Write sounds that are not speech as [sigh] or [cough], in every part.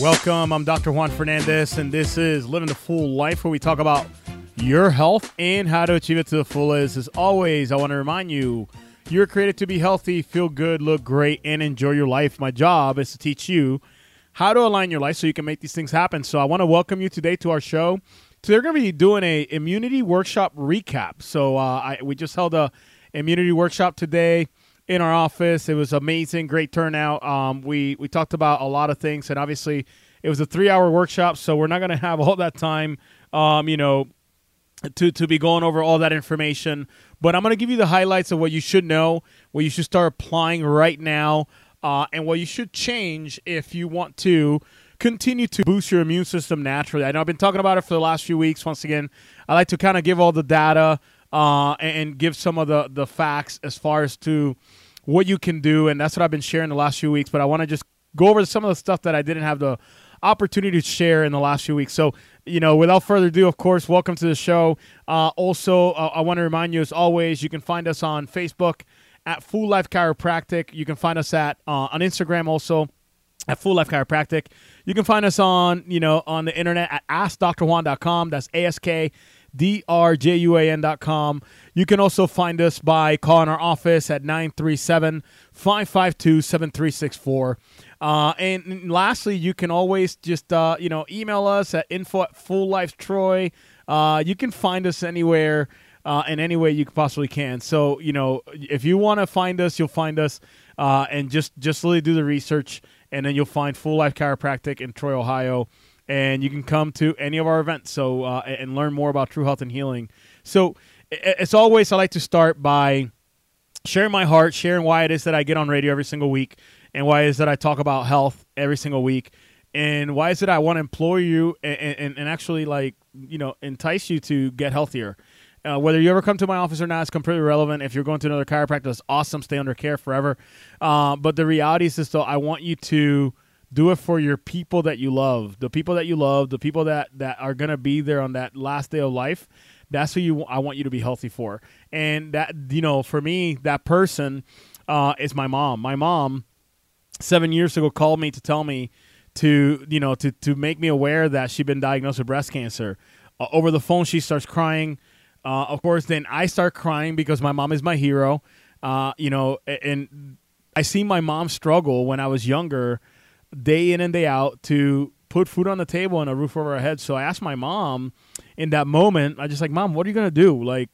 Welcome. I'm Dr. Juan Fernandez, and this is Living the Full Life, where we talk about your health and how to achieve it to the fullest. As always, I want to remind you you're created to be healthy, feel good, look great, and enjoy your life. My job is to teach you how to align your life so you can make these things happen. So I want to welcome you today to our show. Today we're going to be doing a immunity workshop recap. So uh, I, we just held a immunity workshop today in our office. It was amazing, great turnout. Um, we we talked about a lot of things, and obviously it was a three hour workshop, so we're not going [laughs] to have all that time. Um, you know, to to be going over all that information. But I'm going to give you the highlights of what you should know, what you should start applying right now, uh, and what you should change if you want to continue to boost your immune system naturally. I know I've been talking about it for the last few weeks. Once again, I like to kind of give all the data uh, and, and give some of the the facts as far as to what you can do, and that's what I've been sharing the last few weeks. But I want to just go over some of the stuff that I didn't have the opportunity to share in the last few weeks. So, you know, without further ado, of course, welcome to the show. Uh, also, uh, I want to remind you, as always, you can find us on Facebook at Full Life Chiropractic. You can find us at uh, on Instagram also at Full Life Chiropractic. You can find us on, you know, on the internet at AskDrJuan.com. That's A-S-K drjuan.com. You can also find us by calling our office at 937 552 7364. Uh, and lastly, you can always just uh, you know email us at info at full life troy. Uh, you can find us anywhere uh, in any way you possibly can. So you know if you want to find us, you'll find us, uh, and just just really do the research, and then you'll find Full Life Chiropractic in Troy, Ohio, and you can come to any of our events. So uh, and learn more about True Health and Healing. So as always, I like to start by sharing my heart, sharing why it is that I get on radio every single week and why is that I talk about health every single week, and why is it I want to employ you and, and, and actually like you know entice you to get healthier. Uh, whether you ever come to my office or not is completely irrelevant. If you're going to another chiropractor, that's awesome. Stay under care forever. Uh, but the reality is though, I want you to do it for your people that you love, the people that you love, the people that that are gonna be there on that last day of life. That's who you. I want you to be healthy for, and that you know, for me, that person uh, is my mom. My mom seven years ago called me to tell me to you know to to make me aware that she'd been diagnosed with breast cancer. Uh, over the phone, she starts crying. Uh, of course, then I start crying because my mom is my hero. Uh, you know, and I see my mom struggle when I was younger, day in and day out, to put food on the table and a roof over our heads. So I asked my mom in that moment. I just like, mom, what are you gonna do? Like,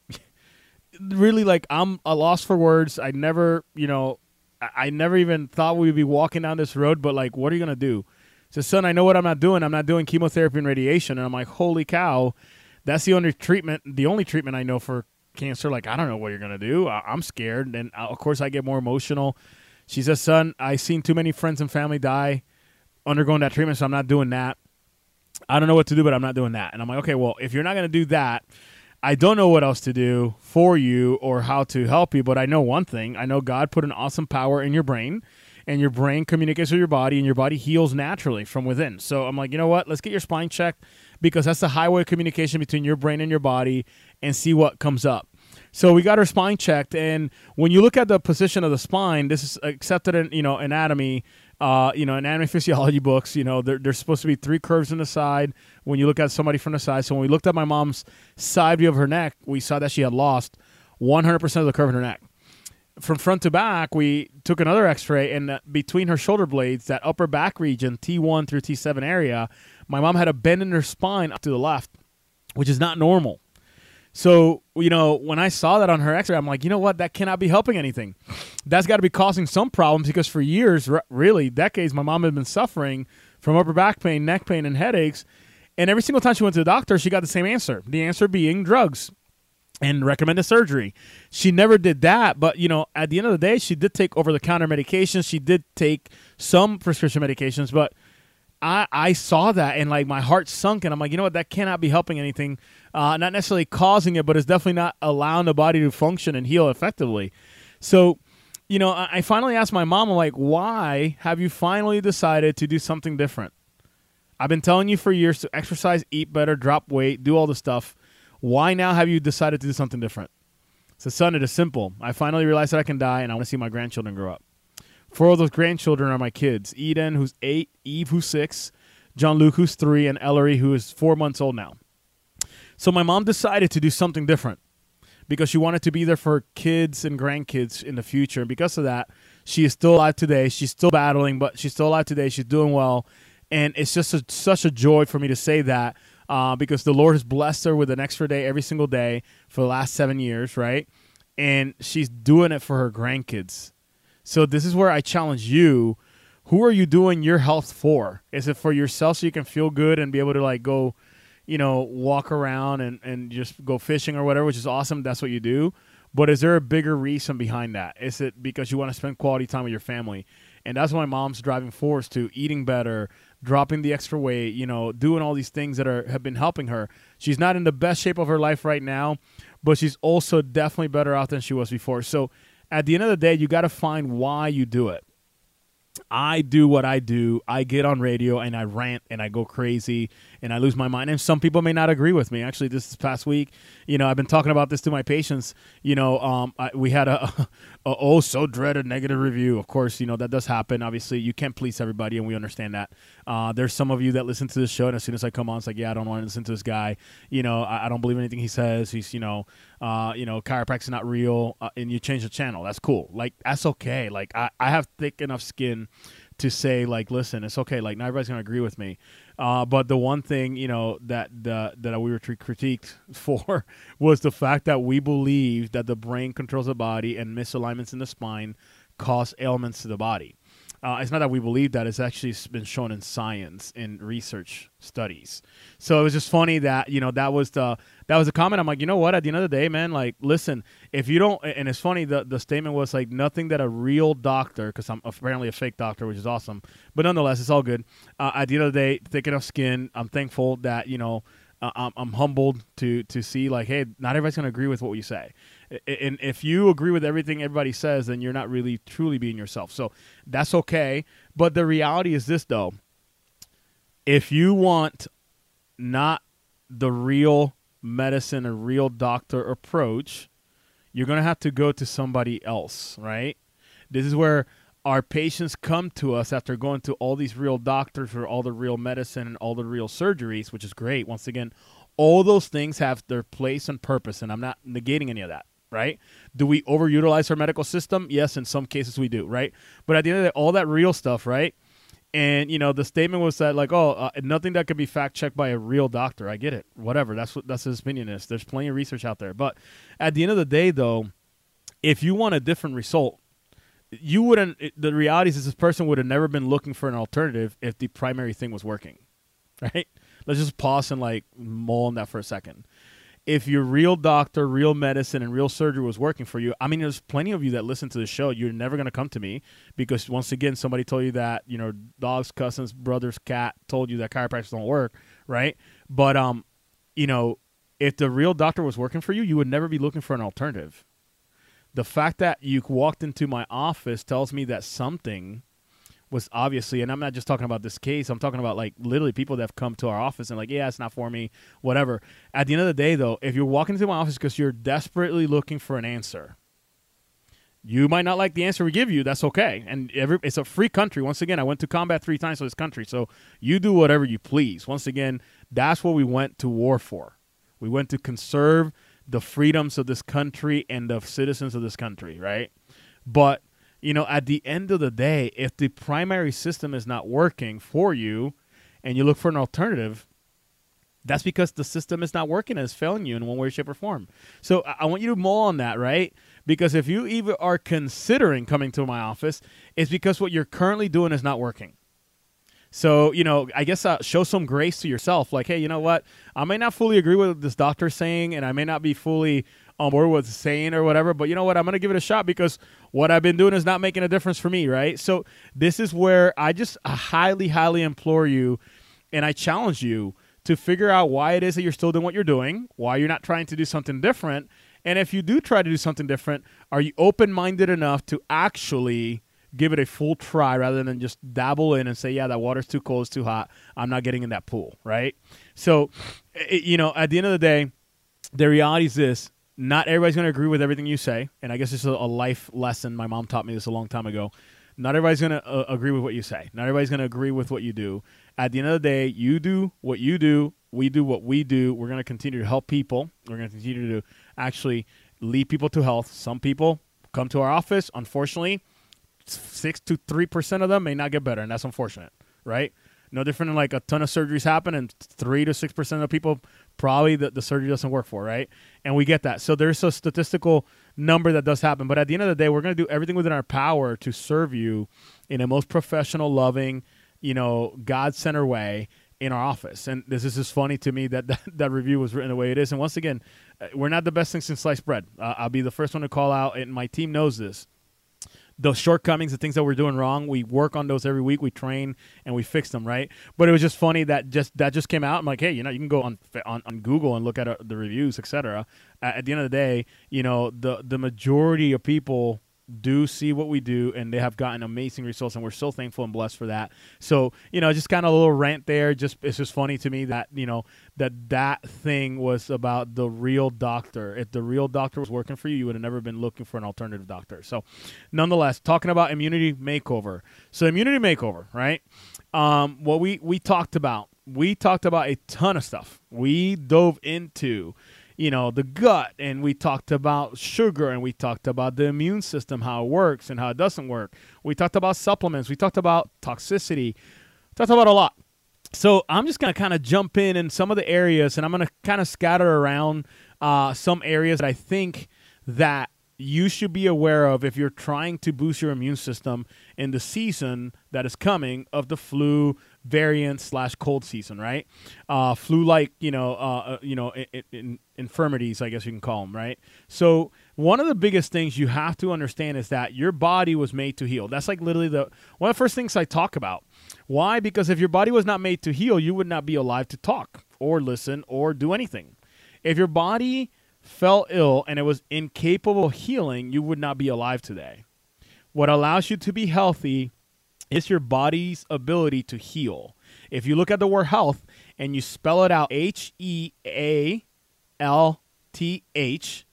[laughs] really, like I'm a loss for words. I never, you know, I never even thought we'd be walking down this road, but like, what are you gonna do? So, son, I know what I'm not doing. I'm not doing chemotherapy and radiation. And I'm like, holy cow, that's the only treatment, the only treatment I know for cancer. Like, I don't know what you're gonna do. I- am scared, and uh, of course, I get more emotional. She says, son, I seen too many friends and family die undergoing that treatment, so I'm not doing that. I don't know what to do, but I'm not doing that. And I'm like, okay, well, if you're not gonna do that, I don't know what else to do for you or how to help you, but I know one thing. I know God put an awesome power in your brain, and your brain communicates with your body, and your body heals naturally from within. So I'm like, you know what? Let's get your spine checked because that's the highway of communication between your brain and your body and see what comes up. So we got her spine checked, and when you look at the position of the spine, this is accepted in you know anatomy uh, you know, anatomy [laughs] physiology books, you know, there, there's supposed to be three curves in the side when you look at somebody from the side. So when we looked at my mom's side view of her neck, we saw that she had lost 100% of the curve in her neck. From front to back, we took another X-ray, and between her shoulder blades, that upper back region, T1 through T7 area, my mom had a bend in her spine up to the left, which is not normal. So, you know, when I saw that on her x ray, I'm like, you know what? That cannot be helping anything. That's got to be causing some problems because for years, really, decades, my mom had been suffering from upper back pain, neck pain, and headaches. And every single time she went to the doctor, she got the same answer the answer being drugs and recommended surgery. She never did that, but you know, at the end of the day, she did take over the counter medications. She did take some prescription medications, but I, I saw that and like my heart sunk and I'm like, you know what, that cannot be helping anything. Uh, not necessarily causing it, but it's definitely not allowing the body to function and heal effectively. So, you know, I, I finally asked my mom, I'm like, why have you finally decided to do something different? I've been telling you for years to exercise, eat better, drop weight, do all the stuff. Why now have you decided to do something different? So, son, it is simple. I finally realized that I can die and I want to see my grandchildren grow up. Four of those grandchildren are my kids Eden, who's eight, Eve, who's six, John Luke, who's three, and Ellery, who is four months old now. So my mom decided to do something different because she wanted to be there for her kids and grandkids in the future. And because of that, she is still alive today. She's still battling, but she's still alive today. She's doing well. And it's just a, such a joy for me to say that uh, because the Lord has blessed her with an extra day every single day for the last seven years, right? And she's doing it for her grandkids. So this is where I challenge you. Who are you doing your health for? Is it for yourself so you can feel good and be able to like go, you know, walk around and, and just go fishing or whatever, which is awesome. That's what you do. But is there a bigger reason behind that? Is it because you want to spend quality time with your family? And that's my mom's driving force to eating better, dropping the extra weight, you know, doing all these things that are have been helping her. She's not in the best shape of her life right now, but she's also definitely better off than she was before. So at the end of the day, you got to find why you do it. I do what I do. I get on radio and I rant and I go crazy and I lose my mind. And some people may not agree with me. Actually, this past week, you know, I've been talking about this to my patients. You know, um, I, we had [laughs] a, a, oh so dreaded negative review. Of course, you know that does happen. Obviously, you can't please everybody, and we understand that. Uh, there's some of you that listen to this show, and as soon as I come on, it's like, yeah, I don't want to listen to this guy. You know, I, I don't believe anything he says. He's, you know, uh, you know, chiropractic's not real, uh, and you change the channel. That's cool. Like that's okay. Like I, I have thick enough skin to say like, listen, it's okay. Like not everybody's gonna agree with me. Uh, but the one thing you know that the, that we were critiqued [laughs] for was the fact that we believe that the brain controls the body and misalignments in the spine cause ailments to the body. Uh, it's not that we believe that; it's actually been shown in science in research studies. So it was just funny that you know that was the that was a comment. I'm like, you know what? At the end of the day, man, like, listen, if you don't, and it's funny, the the statement was like nothing that a real doctor, because I'm apparently a fake doctor, which is awesome, but nonetheless, it's all good. Uh, at the end of the day, thick enough skin. I'm thankful that you know. Uh, I'm, I'm humbled to to see like, hey, not everybody's gonna agree with what you say, and if you agree with everything everybody says, then you're not really truly being yourself. So that's okay. But the reality is this, though: if you want not the real medicine, a real doctor approach, you're going to have to go to somebody else, right? This is where our patients come to us after going to all these real doctors for all the real medicine and all the real surgeries, which is great. Once again, all those things have their place and purpose, and I'm not negating any of that, right? Do we overutilize our medical system? Yes, in some cases we do, right? But at the end of the day, all that real stuff, right? and you know the statement was that like oh uh, nothing that could be fact checked by a real doctor i get it whatever that's what that's his opinion is there's plenty of research out there but at the end of the day though if you want a different result you wouldn't the reality is this person would have never been looking for an alternative if the primary thing was working [laughs] right let's just pause and like mull on that for a second if your real doctor, real medicine, and real surgery was working for you, I mean, there's plenty of you that listen to the show. You're never going to come to me because once again, somebody told you that you know dogs, cousins, brothers, cat told you that chiropractors don't work, right? But um, you know, if the real doctor was working for you, you would never be looking for an alternative. The fact that you walked into my office tells me that something was obviously, and I'm not just talking about this case. I'm talking about like literally people that have come to our office and like, yeah, it's not for me, whatever. At the end of the day, though, if you're walking into my office because you're desperately looking for an answer, you might not like the answer we give you. That's okay. And every, it's a free country. Once again, I went to combat three times for this country, so you do whatever you please. Once again, that's what we went to war for. We went to conserve the freedoms of this country and the citizens of this country, right? But you know, at the end of the day, if the primary system is not working for you and you look for an alternative, that's because the system is not working and it's failing you in one way, shape, or form. So I want you to mull on that, right? Because if you even are considering coming to my office, it's because what you're currently doing is not working. So, you know, I guess uh, show some grace to yourself. Like, hey, you know what? I may not fully agree with what this doctor saying, and I may not be fully on board with saying or whatever, but you know what? I'm going to give it a shot because what I've been doing is not making a difference for me, right? So this is where I just highly, highly implore you and I challenge you to figure out why it is that you're still doing what you're doing, why you're not trying to do something different. And if you do try to do something different, are you open minded enough to actually give it a full try rather than just dabble in and say, yeah, that water's too cold, it's too hot. I'm not getting in that pool, right? So, it, you know, at the end of the day, the reality is this not everybody's going to agree with everything you say. And I guess this is a life lesson. My mom taught me this a long time ago. Not everybody's going to uh, agree with what you say. Not everybody's going to agree with what you do. At the end of the day, you do what you do. We do what we do. We're going to continue to help people. We're going to continue to actually lead people to health. Some people come to our office. Unfortunately, six to three percent of them may not get better, and that's unfortunate, right? No different than like a ton of surgeries happen, and three to six percent of people probably the, the surgery doesn't work for, right? And we get that. So there's a statistical number that does happen. But at the end of the day, we're going to do everything within our power to serve you in a most professional, loving, you know, God centered way in our office. And this is just funny to me that, [laughs] that, that review was written the way it is. And once again, uh, we're not the best thing since sliced bread. Uh, I'll be the first one to call out, and my team knows this those shortcomings, the things that we're doing wrong, we work on those every week. We train and we fix them, right? But it was just funny that just that just came out. I'm like, hey, you know, you can go on on, on Google and look at uh, the reviews, etc. At, at the end of the day, you know, the the majority of people do see what we do and they have gotten amazing results and we're so thankful and blessed for that. So you know just kind of a little rant there. Just it's just funny to me that you know that that thing was about the real doctor. If the real doctor was working for you you would have never been looking for an alternative doctor. So nonetheless talking about immunity makeover. So immunity makeover right? Um, what we we talked about we talked about a ton of stuff. We dove into you know the gut and we talked about sugar and we talked about the immune system how it works and how it doesn't work. We talked about supplements. We talked about toxicity. Talked about a lot. So i'm just going to kind of jump in in some of the areas and i'm going to kind of scatter around uh, some areas that i think that you should be aware of if you're trying to boost your immune system in the season that is coming of the flu variant slash cold season, right? Uh, flu-like, you know, uh, uh you know, in, in, infirmities, I guess you can call them, right? So one of the biggest things you have to understand is that your body was made to heal. That's like literally the one of the first things I talk about. Why? Because if your body was not made to heal, you would not be alive to talk or listen or do anything. If your body fell ill and it was incapable of healing, you would not be alive today. What allows you to be healthy is your body's ability to heal. If you look at the word health and you spell it out H E A L T H,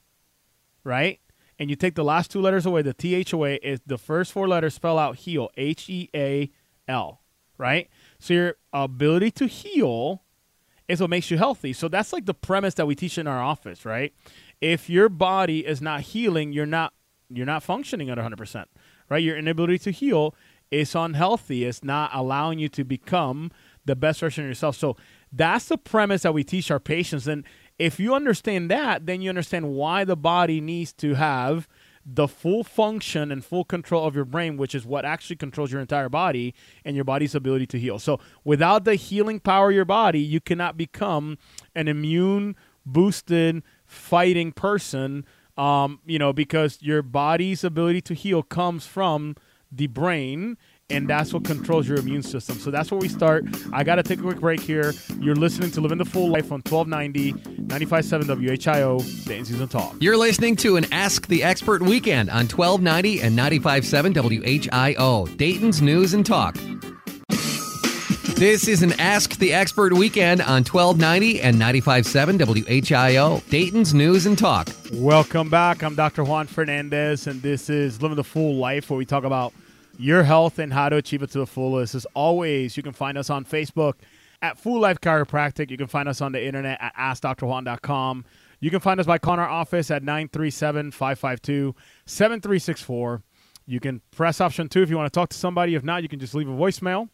right? And you take the last two letters away, the T H away, is the first four letters spell out heal, H E A L, right? So your ability to heal is what makes you healthy. So that's like the premise that we teach in our office, right? If your body is not healing, you're not you're not functioning at 100%, right? Your inability to heal is unhealthy. It's not allowing you to become the best version of yourself. So that's the premise that we teach our patients. And if you understand that, then you understand why the body needs to have the full function and full control of your brain, which is what actually controls your entire body and your body's ability to heal. So without the healing power of your body, you cannot become an immune boosted fighting person. Um, you know, because your body's ability to heal comes from the brain and that's what controls your immune system. So that's where we start. I got to take a quick break here. You're listening to Living the Full Life on 1290, 95.7 WHIO, Dayton Season Talk. You're listening to an Ask the Expert weekend on 1290 and 95.7 WHIO, Dayton's News and Talk. This is an Ask the Expert weekend on 1290 and 95.7 WHIO, Dayton's News and Talk. Welcome back. I'm Dr. Juan Fernandez, and this is Living the Full Life, where we talk about your health and how to achieve it to the fullest. As always, you can find us on Facebook at Full Life Chiropractic. You can find us on the internet at AskDrJuan.com. You can find us by calling our office at 937 552 7364. You can press option two if you want to talk to somebody. If not, you can just leave a voicemail.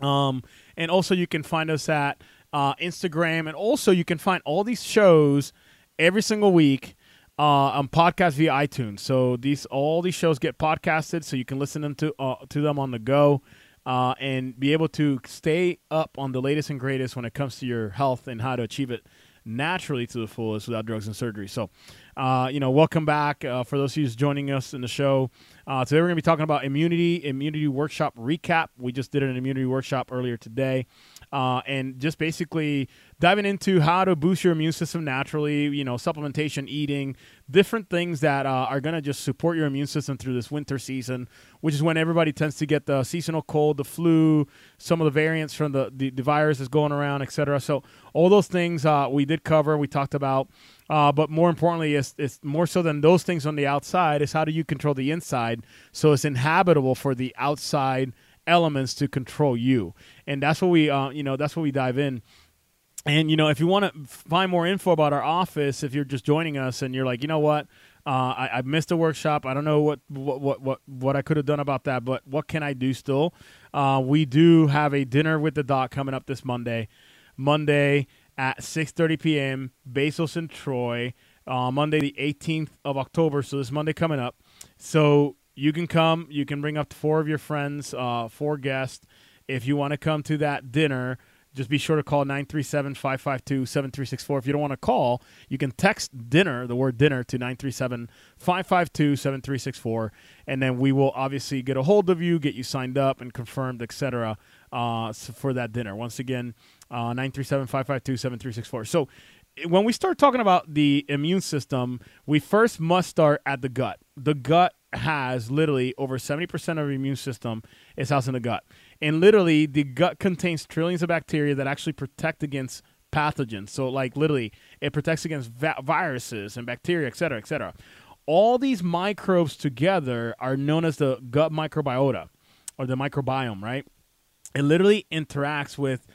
Um, and also, you can find us at uh, Instagram. And also, you can find all these shows every single week uh, on podcast via iTunes. So these all these shows get podcasted, so you can listen them to uh, to them on the go. Uh, and be able to stay up on the latest and greatest when it comes to your health and how to achieve it naturally to the fullest without drugs and surgery. So, uh, you know, welcome back uh, for those who's joining us in the show. Uh, today we're going to be talking about immunity, immunity workshop recap. We just did an immunity workshop earlier today uh, and just basically diving into how to boost your immune system naturally, you know, supplementation, eating, different things that uh, are going to just support your immune system through this winter season, which is when everybody tends to get the seasonal cold, the flu, some of the variants from the, the, the virus is going around, etc. So all those things uh, we did cover, we talked about. Uh, but more importantly, it's, it's more so than those things on the outside. Is how do you control the inside so it's inhabitable for the outside elements to control you, and that's what we, uh, you know, that's what we dive in. And you know, if you want to find more info about our office, if you're just joining us and you're like, you know what, uh, I, I, missed a workshop. I don't know what what what what, what I could have done about that, but what can I do still? Uh, we do have a dinner with the doc coming up this Monday, Monday at 6:30 p.m. Bezos and Troy, uh, Monday the 18th of October. So this Monday coming up. So you can come. You can bring up four of your friends, uh, four guests, if you want to come to that dinner just be sure to call 937 552 7364. If you don't want to call, you can text dinner, the word dinner, to 937 552 7364. And then we will obviously get a hold of you, get you signed up and confirmed, etc. Uh, for that dinner. Once again, uh, 937 552 7364. So when we start talking about the immune system, we first must start at the gut. The gut has literally over 70% of your immune system is housed in the gut. And literally, the gut contains trillions of bacteria that actually protect against pathogens. So, like, literally, it protects against va- viruses and bacteria, et cetera, et cetera. All these microbes together are known as the gut microbiota or the microbiome, right? It literally interacts with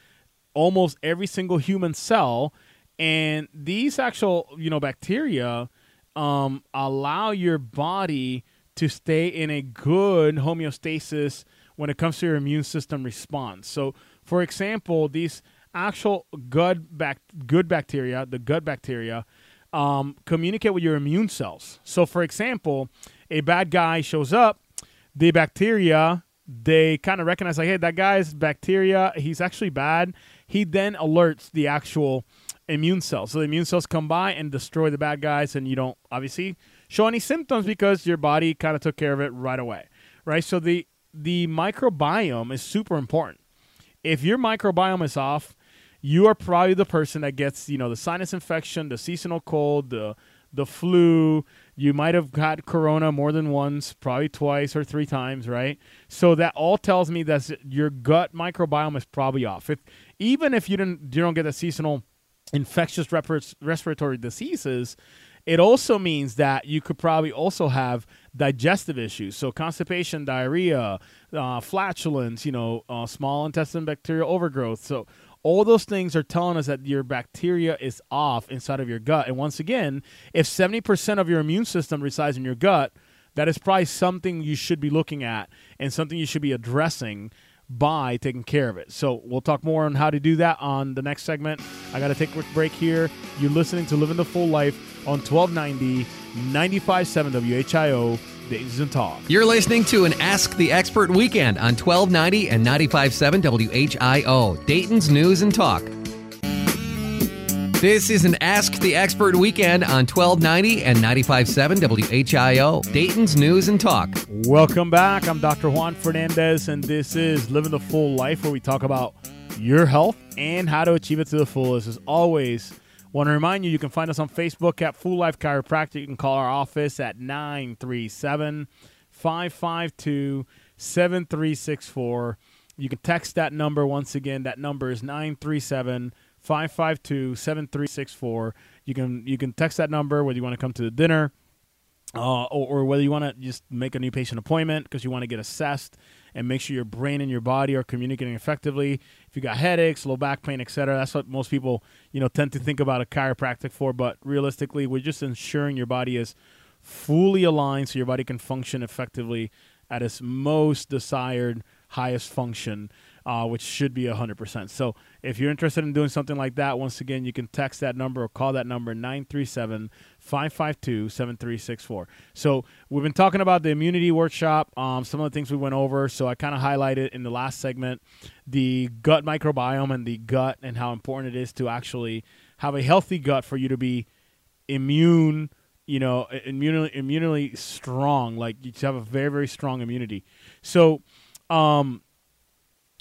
almost every single human cell. And these actual, you know, bacteria um, allow your body to stay in a good homeostasis when it comes to your immune system response. So, for example, these actual good bac- good bacteria, the gut bacteria, um, communicate with your immune cells. So, for example, a bad guy shows up, the bacteria they kind of recognize like, hey, that guy's bacteria, he's actually bad. He then alerts the actual immune cells. So the immune cells come by and destroy the bad guys, and you don't obviously show any symptoms because your body kind of took care of it right away, right? So the the microbiome is super important. If your microbiome is off, you are probably the person that gets, you know, the sinus infection, the seasonal cold, the the flu. You might have got corona more than once, probably twice or three times, right? So that all tells me that your gut microbiome is probably off. If even if you didn't you don't get the seasonal infectious respiratory diseases, it also means that you could probably also have digestive issues. So constipation, diarrhea, uh, flatulence, you know, uh, small intestine bacterial overgrowth. So all those things are telling us that your bacteria is off inside of your gut. And once again, if 70% of your immune system resides in your gut, that is probably something you should be looking at and something you should be addressing by taking care of it. So we'll talk more on how to do that on the next segment. I got to take a quick break here. You're listening to Living the Full Life on 1290 95.7 WHIO. Dayton's and Talk. You're listening to an Ask the Expert weekend on 1290 and 95.7 WHIO. Dayton's News and Talk. This is an Ask the Expert weekend on 1290 and 95.7 WHIO, Dayton's News and Talk. Welcome back. I'm Dr. Juan Fernandez, and this is Living the Full Life, where we talk about your health and how to achieve it to the fullest. As always, want to remind you, you can find us on Facebook at Full Life Chiropractic. You can call our office at 937 552 7364. You can text that number once again. That number is 937 552 7364. You can you can text that number whether you want to come to the dinner uh, or, or, whether you want to just make a new patient appointment because you want to get assessed and make sure your brain and your body are communicating effectively. If you got headaches, low back pain, etc., that's what most people you know tend to think about a chiropractic for. But realistically, we're just ensuring your body is fully aligned so your body can function effectively at its most desired highest function uh, which should be 100%. So if you're interested in doing something like that, once again, you can text that number or call that number 937 552 7364. So we've been talking about the immunity workshop, um, some of the things we went over. So I kind of highlighted in the last segment the gut microbiome and the gut and how important it is to actually have a healthy gut for you to be immune you know, immunely, immunely strong. Like you have a very, very strong immunity. So, um,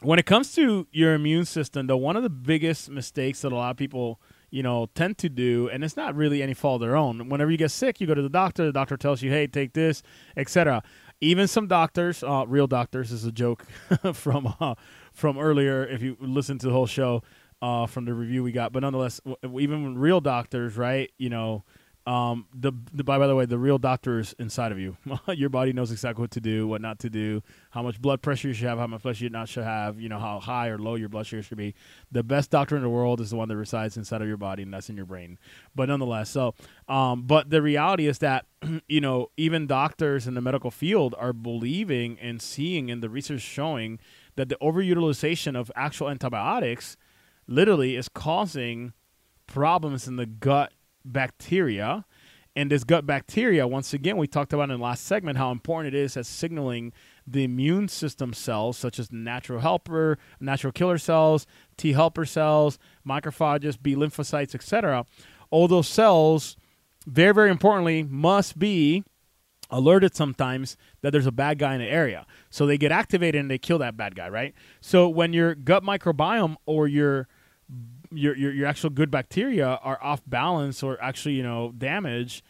when it comes to your immune system, though, one of the biggest mistakes that a lot of people, you know, tend to do, and it's not really any fault of their own. Whenever you get sick, you go to the doctor. The doctor tells you, "Hey, take this," etc. Even some doctors, uh, real doctors, is a joke [laughs] from uh, from earlier. If you listen to the whole show, uh, from the review we got. But nonetheless, even real doctors, right? You know, um, the, the by, by the way, the real doctor is inside of you. [laughs] Your body knows exactly what to do, what not to do, how much blood pressure you should have, how much blood you not should have. You know how high or low your blood sugar should be. The best doctor in the world is the one that resides inside of your body, and that's in your brain. But nonetheless, so um, but the reality is that [clears throat] you know even doctors in the medical field are believing and seeing, and the research showing that the overutilization of actual antibiotics literally is causing problems in the gut bacteria. And this gut bacteria, once again, we talked about in the last segment how important it is as signaling the immune system cells, such as natural helper, natural killer cells, T helper cells, macrophages, B lymphocytes, etc. All those cells, very, very importantly, must be alerted sometimes that there's a bad guy in the area. So they get activated and they kill that bad guy, right? So when your gut microbiome or your your, your your actual good bacteria are off balance or actually you know damaged,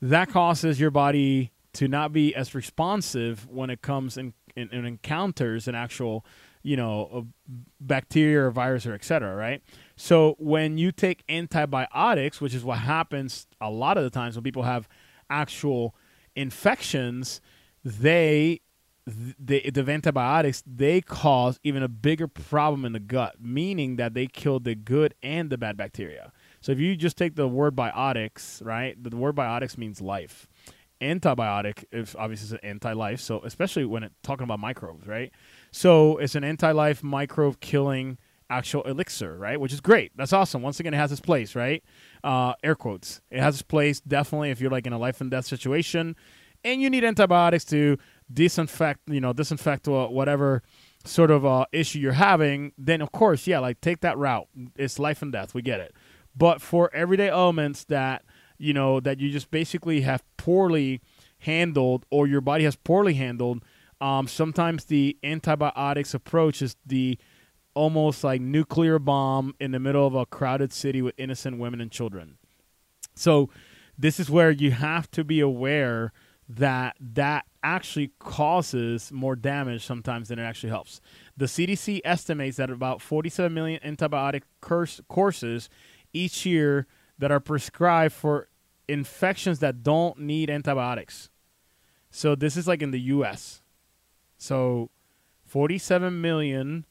that causes your body to not be as responsive when it comes in encounters an actual you know bacteria or virus or etc. Right. So when you take antibiotics, which is what happens a lot of the times when people have actual infections, they the, the antibiotics they cause even a bigger problem in the gut, meaning that they kill the good and the bad bacteria. So if you just take the word biotics, right? The word biotics means life. Antibiotic is obviously an anti-life, so especially when it's talking about microbes, right? So it's an anti-life microbe killing actual elixir, right? Which is great. That's awesome. Once again, it has its place, right? Uh, air quotes. It has its place definitely if you're like in a life and death situation, and you need antibiotics to disinfect, you know, disinfect whatever sort of uh, issue you're having, then of course, yeah, like take that route. It's life and death. We get it. But for everyday elements that you know that you just basically have poorly handled or your body has poorly handled, um, sometimes the antibiotics approach is the almost like nuclear bomb in the middle of a crowded city with innocent women and children. So this is where you have to be aware that that actually causes more damage sometimes than it actually helps. The CDC estimates that about 47 million antibiotic curse courses each year that are prescribed for infections that don't need antibiotics. So this is like in the US. So 47 million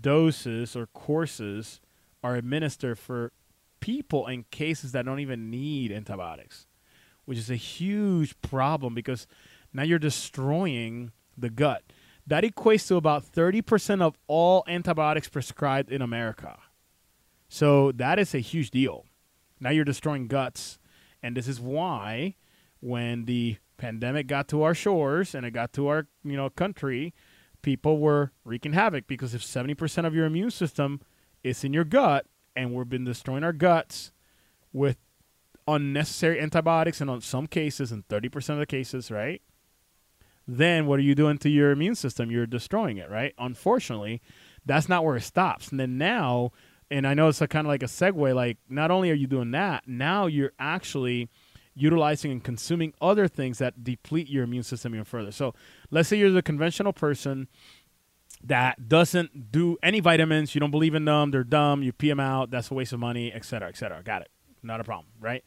doses or courses are administered for people in cases that don't even need antibiotics which is a huge problem because now you're destroying the gut. That equates to about 30% of all antibiotics prescribed in America. So that is a huge deal. Now you're destroying guts. And this is why when the pandemic got to our shores and it got to our, you know, country, people were wreaking havoc because if 70% of your immune system is in your gut and we've been destroying our guts with unnecessary antibiotics and on some cases, in 30% of the cases, right? Then what are you doing to your immune system? You're destroying it, right? Unfortunately, that's not where it stops. And then now, and I know it's a, kind of like a segue, like not only are you doing that, now you're actually utilizing and consuming other things that deplete your immune system even further. So let's say you're the conventional person that doesn't do any vitamins, you don't believe in them, they're dumb, you pee them out, that's a waste of money, et cetera, et cetera. Got it not a problem, right?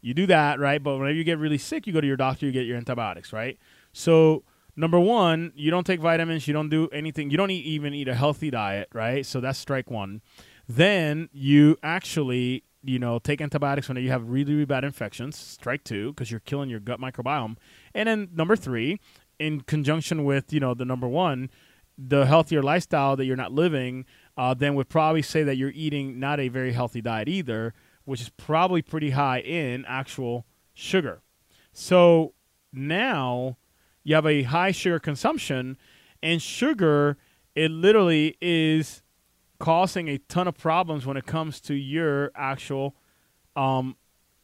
You do that, right? But whenever you get really sick, you go to your doctor, you get your antibiotics, right? So number one, you don't take vitamins, you don't do anything, you don't eat, even eat a healthy diet, right? So that's strike one. Then you actually, you know, take antibiotics when you have really, really bad infections, strike two, because you're killing your gut microbiome. And then number three, in conjunction with, you know, the number one, the healthier lifestyle that you're not living, uh, then would probably say that you're eating not a very healthy diet either which is probably pretty high in actual sugar. So now you have a high sugar consumption, and sugar, it literally is causing a ton of problems when it comes to your actual um,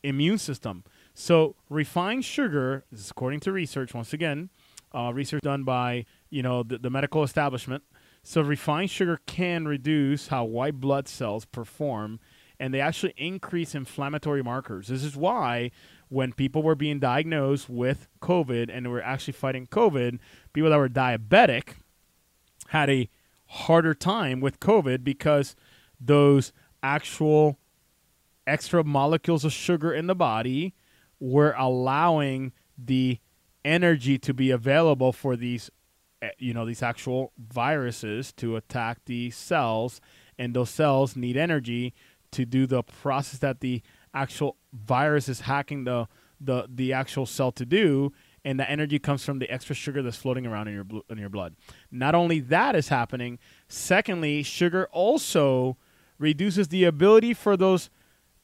immune system. So refined sugar, this is according to research, once again, uh, research done by you know the, the medical establishment. So refined sugar can reduce how white blood cells perform and they actually increase inflammatory markers. This is why when people were being diagnosed with COVID and were actually fighting COVID, people that were diabetic had a harder time with COVID because those actual extra molecules of sugar in the body were allowing the energy to be available for these eh, you know these actual viruses to attack the cells and those cells need energy to do the process that the actual virus is hacking the the the actual cell to do and the energy comes from the extra sugar that's floating around in your bl- in your blood. Not only that is happening, secondly, sugar also reduces the ability for those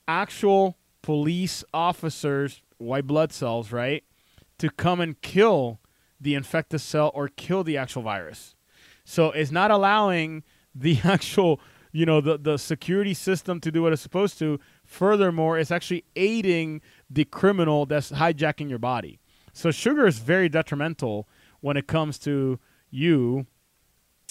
actual police officers, white blood cells, right, to come and kill the infected cell or kill the actual virus. So it's not allowing the [laughs] actual, you know, the, the security system to do what it's supposed to. Furthermore, it's actually aiding the criminal that's hijacking your body. So sugar is very detrimental when it comes to you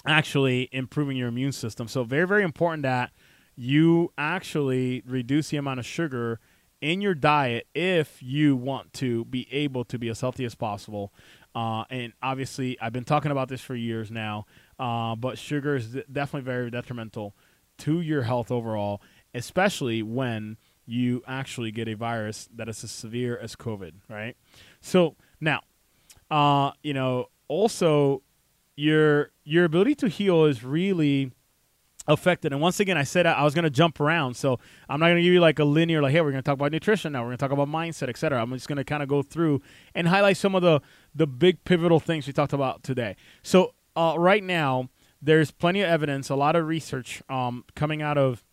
actually improving your immune system. So very, very important that you actually reduce the amount of sugar in your diet if you want to be able to be as healthy as possible. Uh, and obviously, I've been talking about this for years now, uh, but sugar is definitely very detrimental to your health overall, especially when you actually get a virus that is as severe as COVID, right? So now, uh, you know, also your your ability to heal is really affected. And once again, I said I was going to jump around, so I'm not going to give you like a linear, like, hey, we're going to talk about nutrition now, we're going to talk about mindset, etc. I'm just going to kind of go through and highlight some of the the big pivotal things we talked about today. So uh, right now, there's plenty of evidence, a lot of research um, coming out of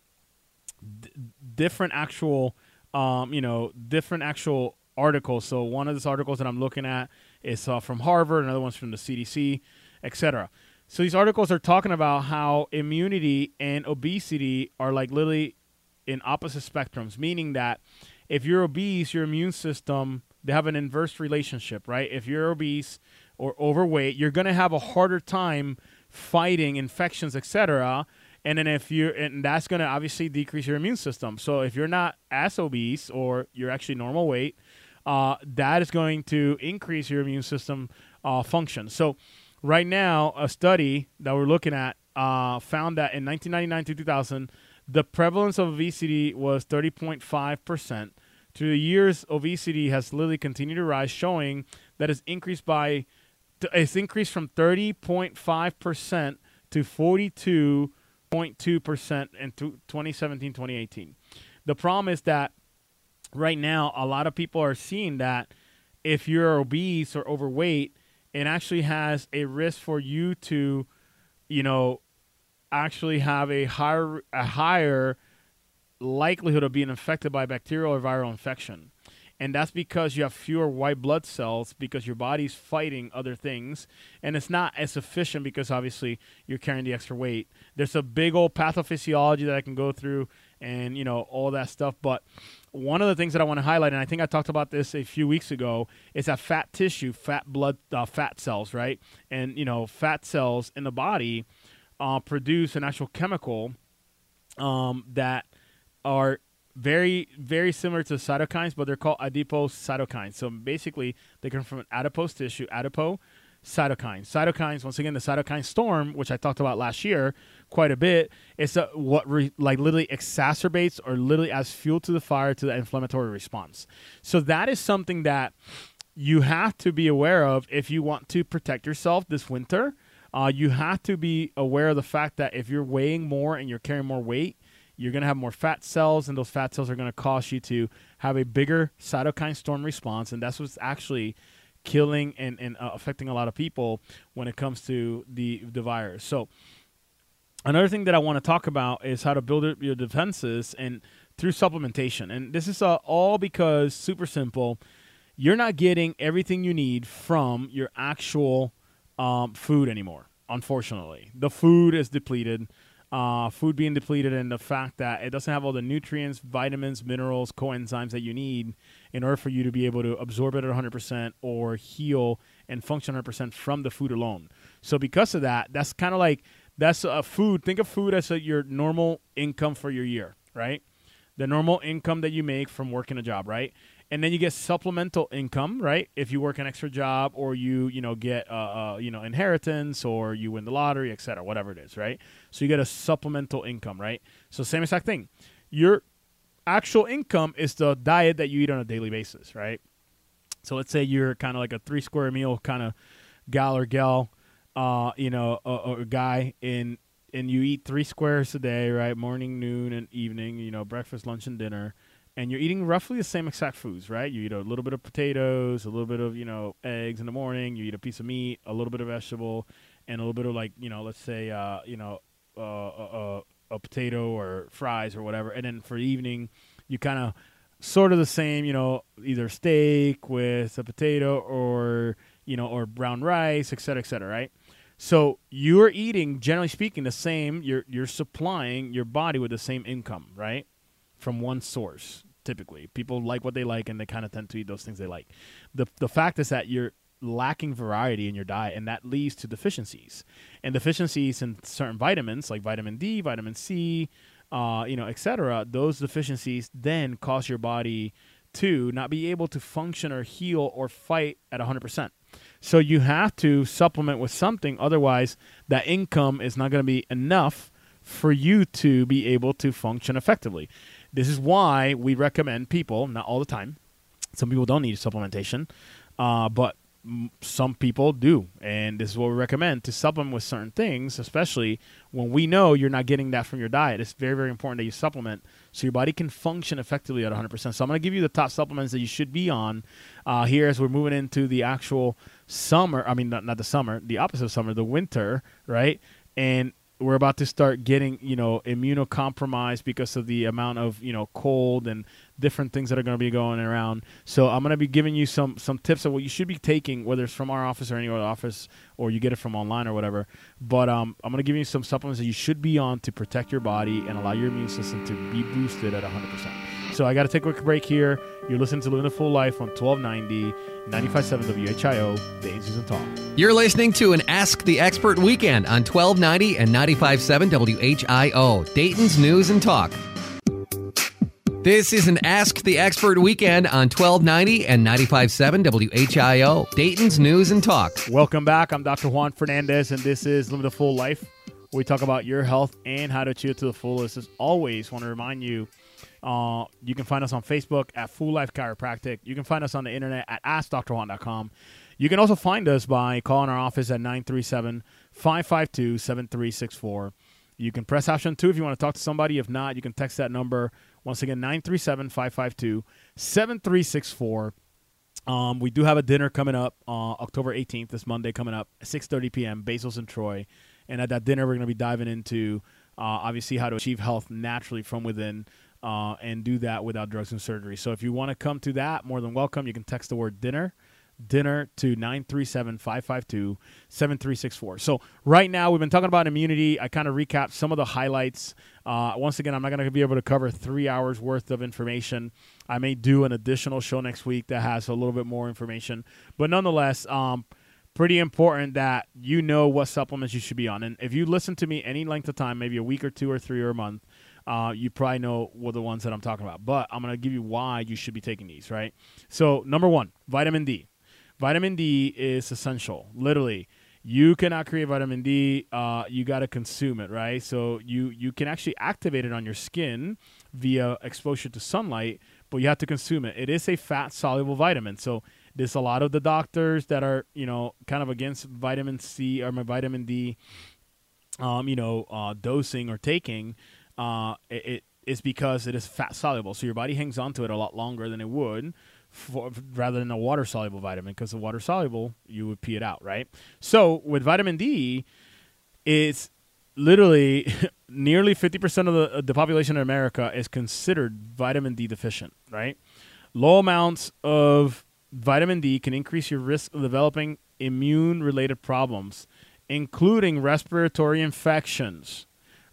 d- different actual, um, you know, different actual articles. So one of those articles that I'm looking at is uh, from Harvard, another one's from the CDC, etc. So these articles are talking about how immunity and obesity are like literally in opposite spectrums, meaning that if you're obese, your immune system they have an inverse relationship, right? If you're obese or overweight, you're going to have a harder time fighting infections, etc. And then if you're, and that's going to obviously decrease your immune system. So if you're not as obese or you're actually normal weight, uh, that is going to increase your immune system uh, function. So right now, a study that we're looking at uh, found that in 1999 to 2000, the prevalence of obesity was 30.5 percent through the years, obesity has literally continued to rise, showing that it's increased by it's increased from 30.5% to 42.2% in 2017 2018. The problem is that right now, a lot of people are seeing that if you're obese or overweight, it actually has a risk for you to, you know, actually have a higher a higher likelihood of being infected by bacterial or viral infection. And that's because you have fewer white blood cells because your body's fighting other things. And it's not as efficient because obviously you're carrying the extra weight. There's a big old pathophysiology that I can go through and, you know, all that stuff. But one of the things that I want to highlight, and I think I talked about this a few weeks ago, is that fat tissue, fat blood, uh, fat cells, right? And, you know, fat cells in the body uh, produce an actual chemical um, that – are very very similar to cytokines, but they're called adipose cytokines. So basically, they come from adipose tissue, adipo cytokines. Cytokines, once again, the cytokine storm, which I talked about last year quite a bit, is a, what re, like literally exacerbates or literally adds fuel to the fire to the inflammatory response. So that is something that you have to be aware of if you want to protect yourself this winter. Uh, you have to be aware of the fact that if you're weighing more and you're carrying more weight, you're going to have more fat cells, and those fat cells are going to cause you to have a bigger cytokine storm response, and that's what's actually killing and, and uh, affecting a lot of people when it comes to the the virus. So another thing that I want to talk about is how to build your defenses and through supplementation. And this is uh, all because super simple. You're not getting everything you need from your actual um, food anymore. Unfortunately, the food is depleted uh, food being depleted, and the fact that it doesn't have all the nutrients, vitamins, minerals, coenzymes that you need in order for you to be able to absorb it at 100% or heal and function 100% from the food alone. So because of that, that's kind of like that's a food. Think of food as a, your normal income for your year, right? The normal income that you make from working a job, right? And then you get supplemental income, right? If you work an extra job or you, you know, get, uh, uh, you know, inheritance or you win the lottery, et cetera, whatever it is, right? So you get a supplemental income, right? So same exact thing. Your actual income is the diet that you eat on a daily basis, right? So let's say you're kind of like a three square meal kind of gal or gal, uh, you know, a guy in, and you eat three squares a day, right? Morning, noon, and evening. You know, breakfast, lunch, and dinner and you're eating roughly the same exact foods, right? You eat a little bit of potatoes, a little bit of you know eggs in the morning. You eat a piece of meat, a little bit of vegetable, and a little bit of like you know, let's say uh, you know uh, a, a potato or fries or whatever. And then for the evening, you kind of sort of the same, you know, either steak with a potato or you know or brown rice, et cetera, et cetera, right? So you're eating, generally speaking, the same. You're you're supplying your body with the same income, right, from one source typically. People like what they like and they kind of tend to eat those things they like. The the fact is that you're lacking variety in your diet and that leads to deficiencies. And deficiencies in certain vitamins like vitamin D, vitamin C, uh, you know, etc. Those deficiencies then cause your body to not be able to function or heal or fight at 100%. So you have to supplement with something otherwise that income is not going to be enough for you to be able to function effectively. This is why we recommend people, not all the time, some people don't need supplementation, uh, but some people do. And this is what we recommend to supplement with certain things, especially when we know you're not getting that from your diet. It's very, very important that you supplement so your body can function effectively at 100%. So I'm going to give you the top supplements that you should be on uh, here as we're moving into the actual summer. I mean, not, not the summer, the opposite of summer, the winter, right? And we're about to start getting you know immunocompromised because of the amount of you know cold and different things that are going to be going around. So i'm going to be giving you some some tips of what you should be taking whether it's from our office or any other office or you get it from online or whatever. But um, i'm going to give you some supplements that you should be on to protect your body and allow your immune system to be boosted at 100% so I got to take a quick break here. You're listening to Living a Full Life on 1290, 95.7 WHIO, the Answers and Talk. You're listening to an Ask the Expert weekend on 1290 and 95.7 WHIO, Dayton's News and Talk. This is an Ask the Expert weekend on 1290 and 95.7 WHIO, Dayton's News and Talk. Welcome back. I'm Dr. Juan Fernandez, and this is Living a Full Life. We talk about your health and how to achieve it to the fullest. As always, want to remind you uh, you can find us on Facebook at Full Life Chiropractic. You can find us on the internet at AskDrJuan.com. You can also find us by calling our office at 937 552 7364. You can press option two if you want to talk to somebody. If not, you can text that number. Once again, 937 552 7364. Um, we do have a dinner coming up uh, October 18th, this Monday coming up, 6.30 p.m., Basil's and Troy. And at that dinner, we're going to be diving into, uh, obviously, how to achieve health naturally from within uh, and do that without drugs and surgery. So if you want to come to that, more than welcome. You can text the word dinner dinner to 937-552-7364 so right now we've been talking about immunity. I kind of recapped some of the highlights. Uh, once again i'm not going to be able to cover three hours worth of information. I may do an additional show next week that has a little bit more information. But nonetheless um, pretty important that you know what supplements you should be on. And if you listen to me any length of time maybe a week or two or three or a month uh, you probably know what the ones that I'm talking about. But I'm going to give you why you should be taking these, right? So, number one, vitamin D. Vitamin D is essential. Literally, you cannot create vitamin D. Uh, you got to consume it, right? So you you can actually activate it on your skin via exposure to sunlight, but you have to consume it. It is a fat soluble vitamin, so there's a lot of the doctors that are you know kind of against vitamin C or my vitamin D, um, you know, uh, dosing or taking uh, it, is because it is fat soluble. So your body hangs on to it a lot longer than it would for, rather than a water soluble vitamin because the water soluble you would pee it out, right? So with vitamin D, it's literally [laughs] nearly 50% of the, the population in America is considered vitamin D deficient, right? Low amounts of vitamin D can increase your risk of developing immune related problems, including respiratory infections,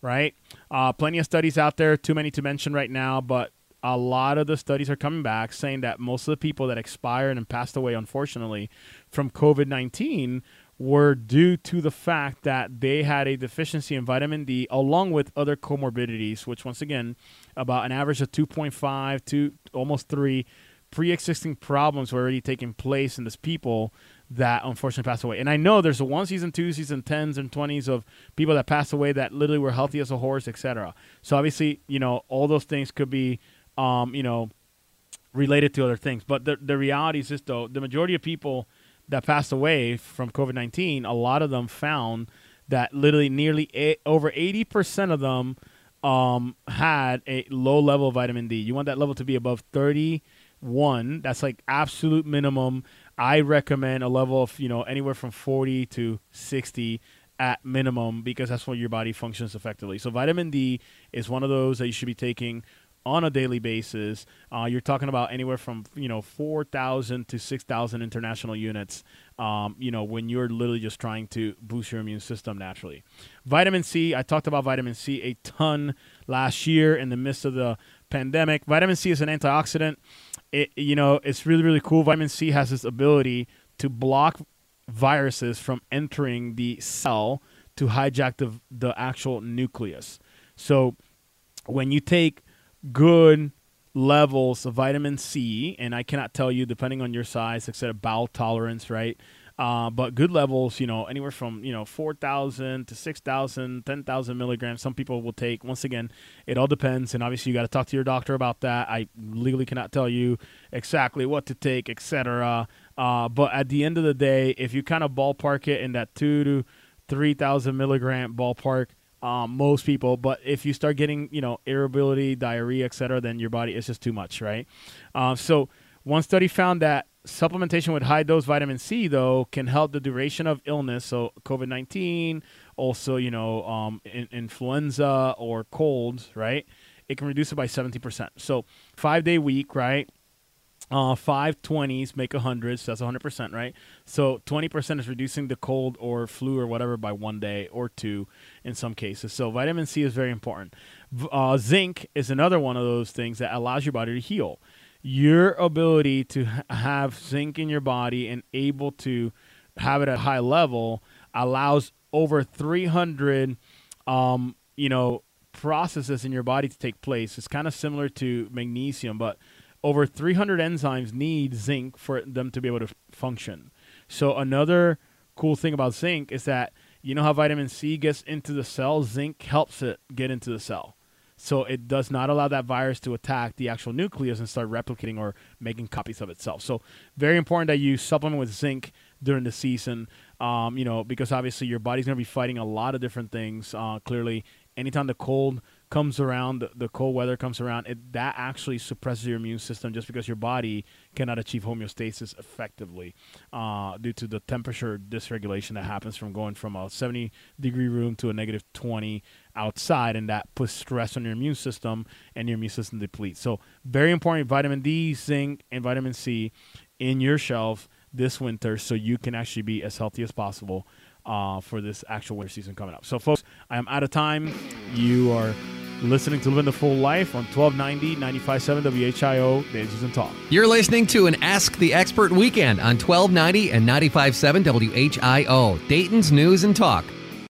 right? Uh, plenty of studies out there, too many to mention right now, but a lot of the studies are coming back saying that most of the people that expired and passed away, unfortunately, from COVID 19 were due to the fact that they had a deficiency in vitamin D along with other comorbidities, which, once again, about an average of 2.5 to almost 3 pre-existing problems were already taking place in this people that unfortunately passed away. And I know there's a one season, two season, tens and twenties of people that passed away that literally were healthy as a horse, etc. So obviously, you know, all those things could be, um, you know, related to other things. But the the reality is this though, the majority of people that passed away from COVID nineteen, a lot of them found that literally nearly eight, over eighty percent of them um, had a low level of vitamin D. You want that level to be above thirty one. That's like absolute minimum. I recommend a level of you know anywhere from forty to sixty at minimum because that's when your body functions effectively. So vitamin D is one of those that you should be taking on a daily basis. Uh, you're talking about anywhere from you know four thousand to six thousand international units. Um, you know when you're literally just trying to boost your immune system naturally. Vitamin C. I talked about vitamin C a ton last year in the midst of the pandemic. Vitamin C is an antioxidant it you know it's really really cool. Vitamin C has this ability to block viruses from entering the cell to hijack the the actual nucleus. So when you take good levels of vitamin C, and I cannot tell you depending on your size, etc., bowel tolerance, right? Uh, but good levels, you know, anywhere from you know four thousand to 6,000, 10,000 milligrams. Some people will take. Once again, it all depends, and obviously you got to talk to your doctor about that. I legally cannot tell you exactly what to take, etc. Uh, but at the end of the day, if you kind of ballpark it in that two to three thousand milligram ballpark, um, most people. But if you start getting, you know, irritability, diarrhea, etc., then your body is just too much, right? Uh, so one study found that supplementation with high dose vitamin C though can help the duration of illness. So COVID nineteen, also you know um, in, influenza or colds, right? It can reduce it by seventy percent. So five day week, right? Uh, five twenties make a hundred, so that's hundred percent, right? So twenty percent is reducing the cold or flu or whatever by one day or two in some cases. So vitamin C is very important. Uh, zinc is another one of those things that allows your body to heal your ability to have zinc in your body and able to have it at a high level allows over 300 um, you know processes in your body to take place. It's kind of similar to magnesium but over 300 enzymes need zinc for them to be able to function. So another cool thing about zinc is that you know how vitamin c gets into the cell? Zinc helps it get into the cell so it does not allow that virus to attack the actual nucleus and start replicating or making copies of itself. So very important that you supplement with zinc during the season. Um, you know, because obviously your body's going to be fighting a lot of different things. Uh, clearly, anytime the cold comes around, the, the cold weather comes around, it, that actually suppresses your immune system just because your body cannot achieve homeostasis effectively uh, due to the temperature dysregulation that happens from going from a 70 degree room to a negative 20 outside, and that puts stress on your immune system, and your immune system depletes. So, very important vitamin D, zinc, and vitamin C in your shelf this winter so you can actually be as healthy as possible uh, for this actual winter season coming up. So, folks, I am out of time. You are listening to Living the Full Life on 1290 957 WHIO, Daisies and Talk. You're listening to an Ask the Expert weekend on 1290 and 957 WHIO, Dayton's News and Talk.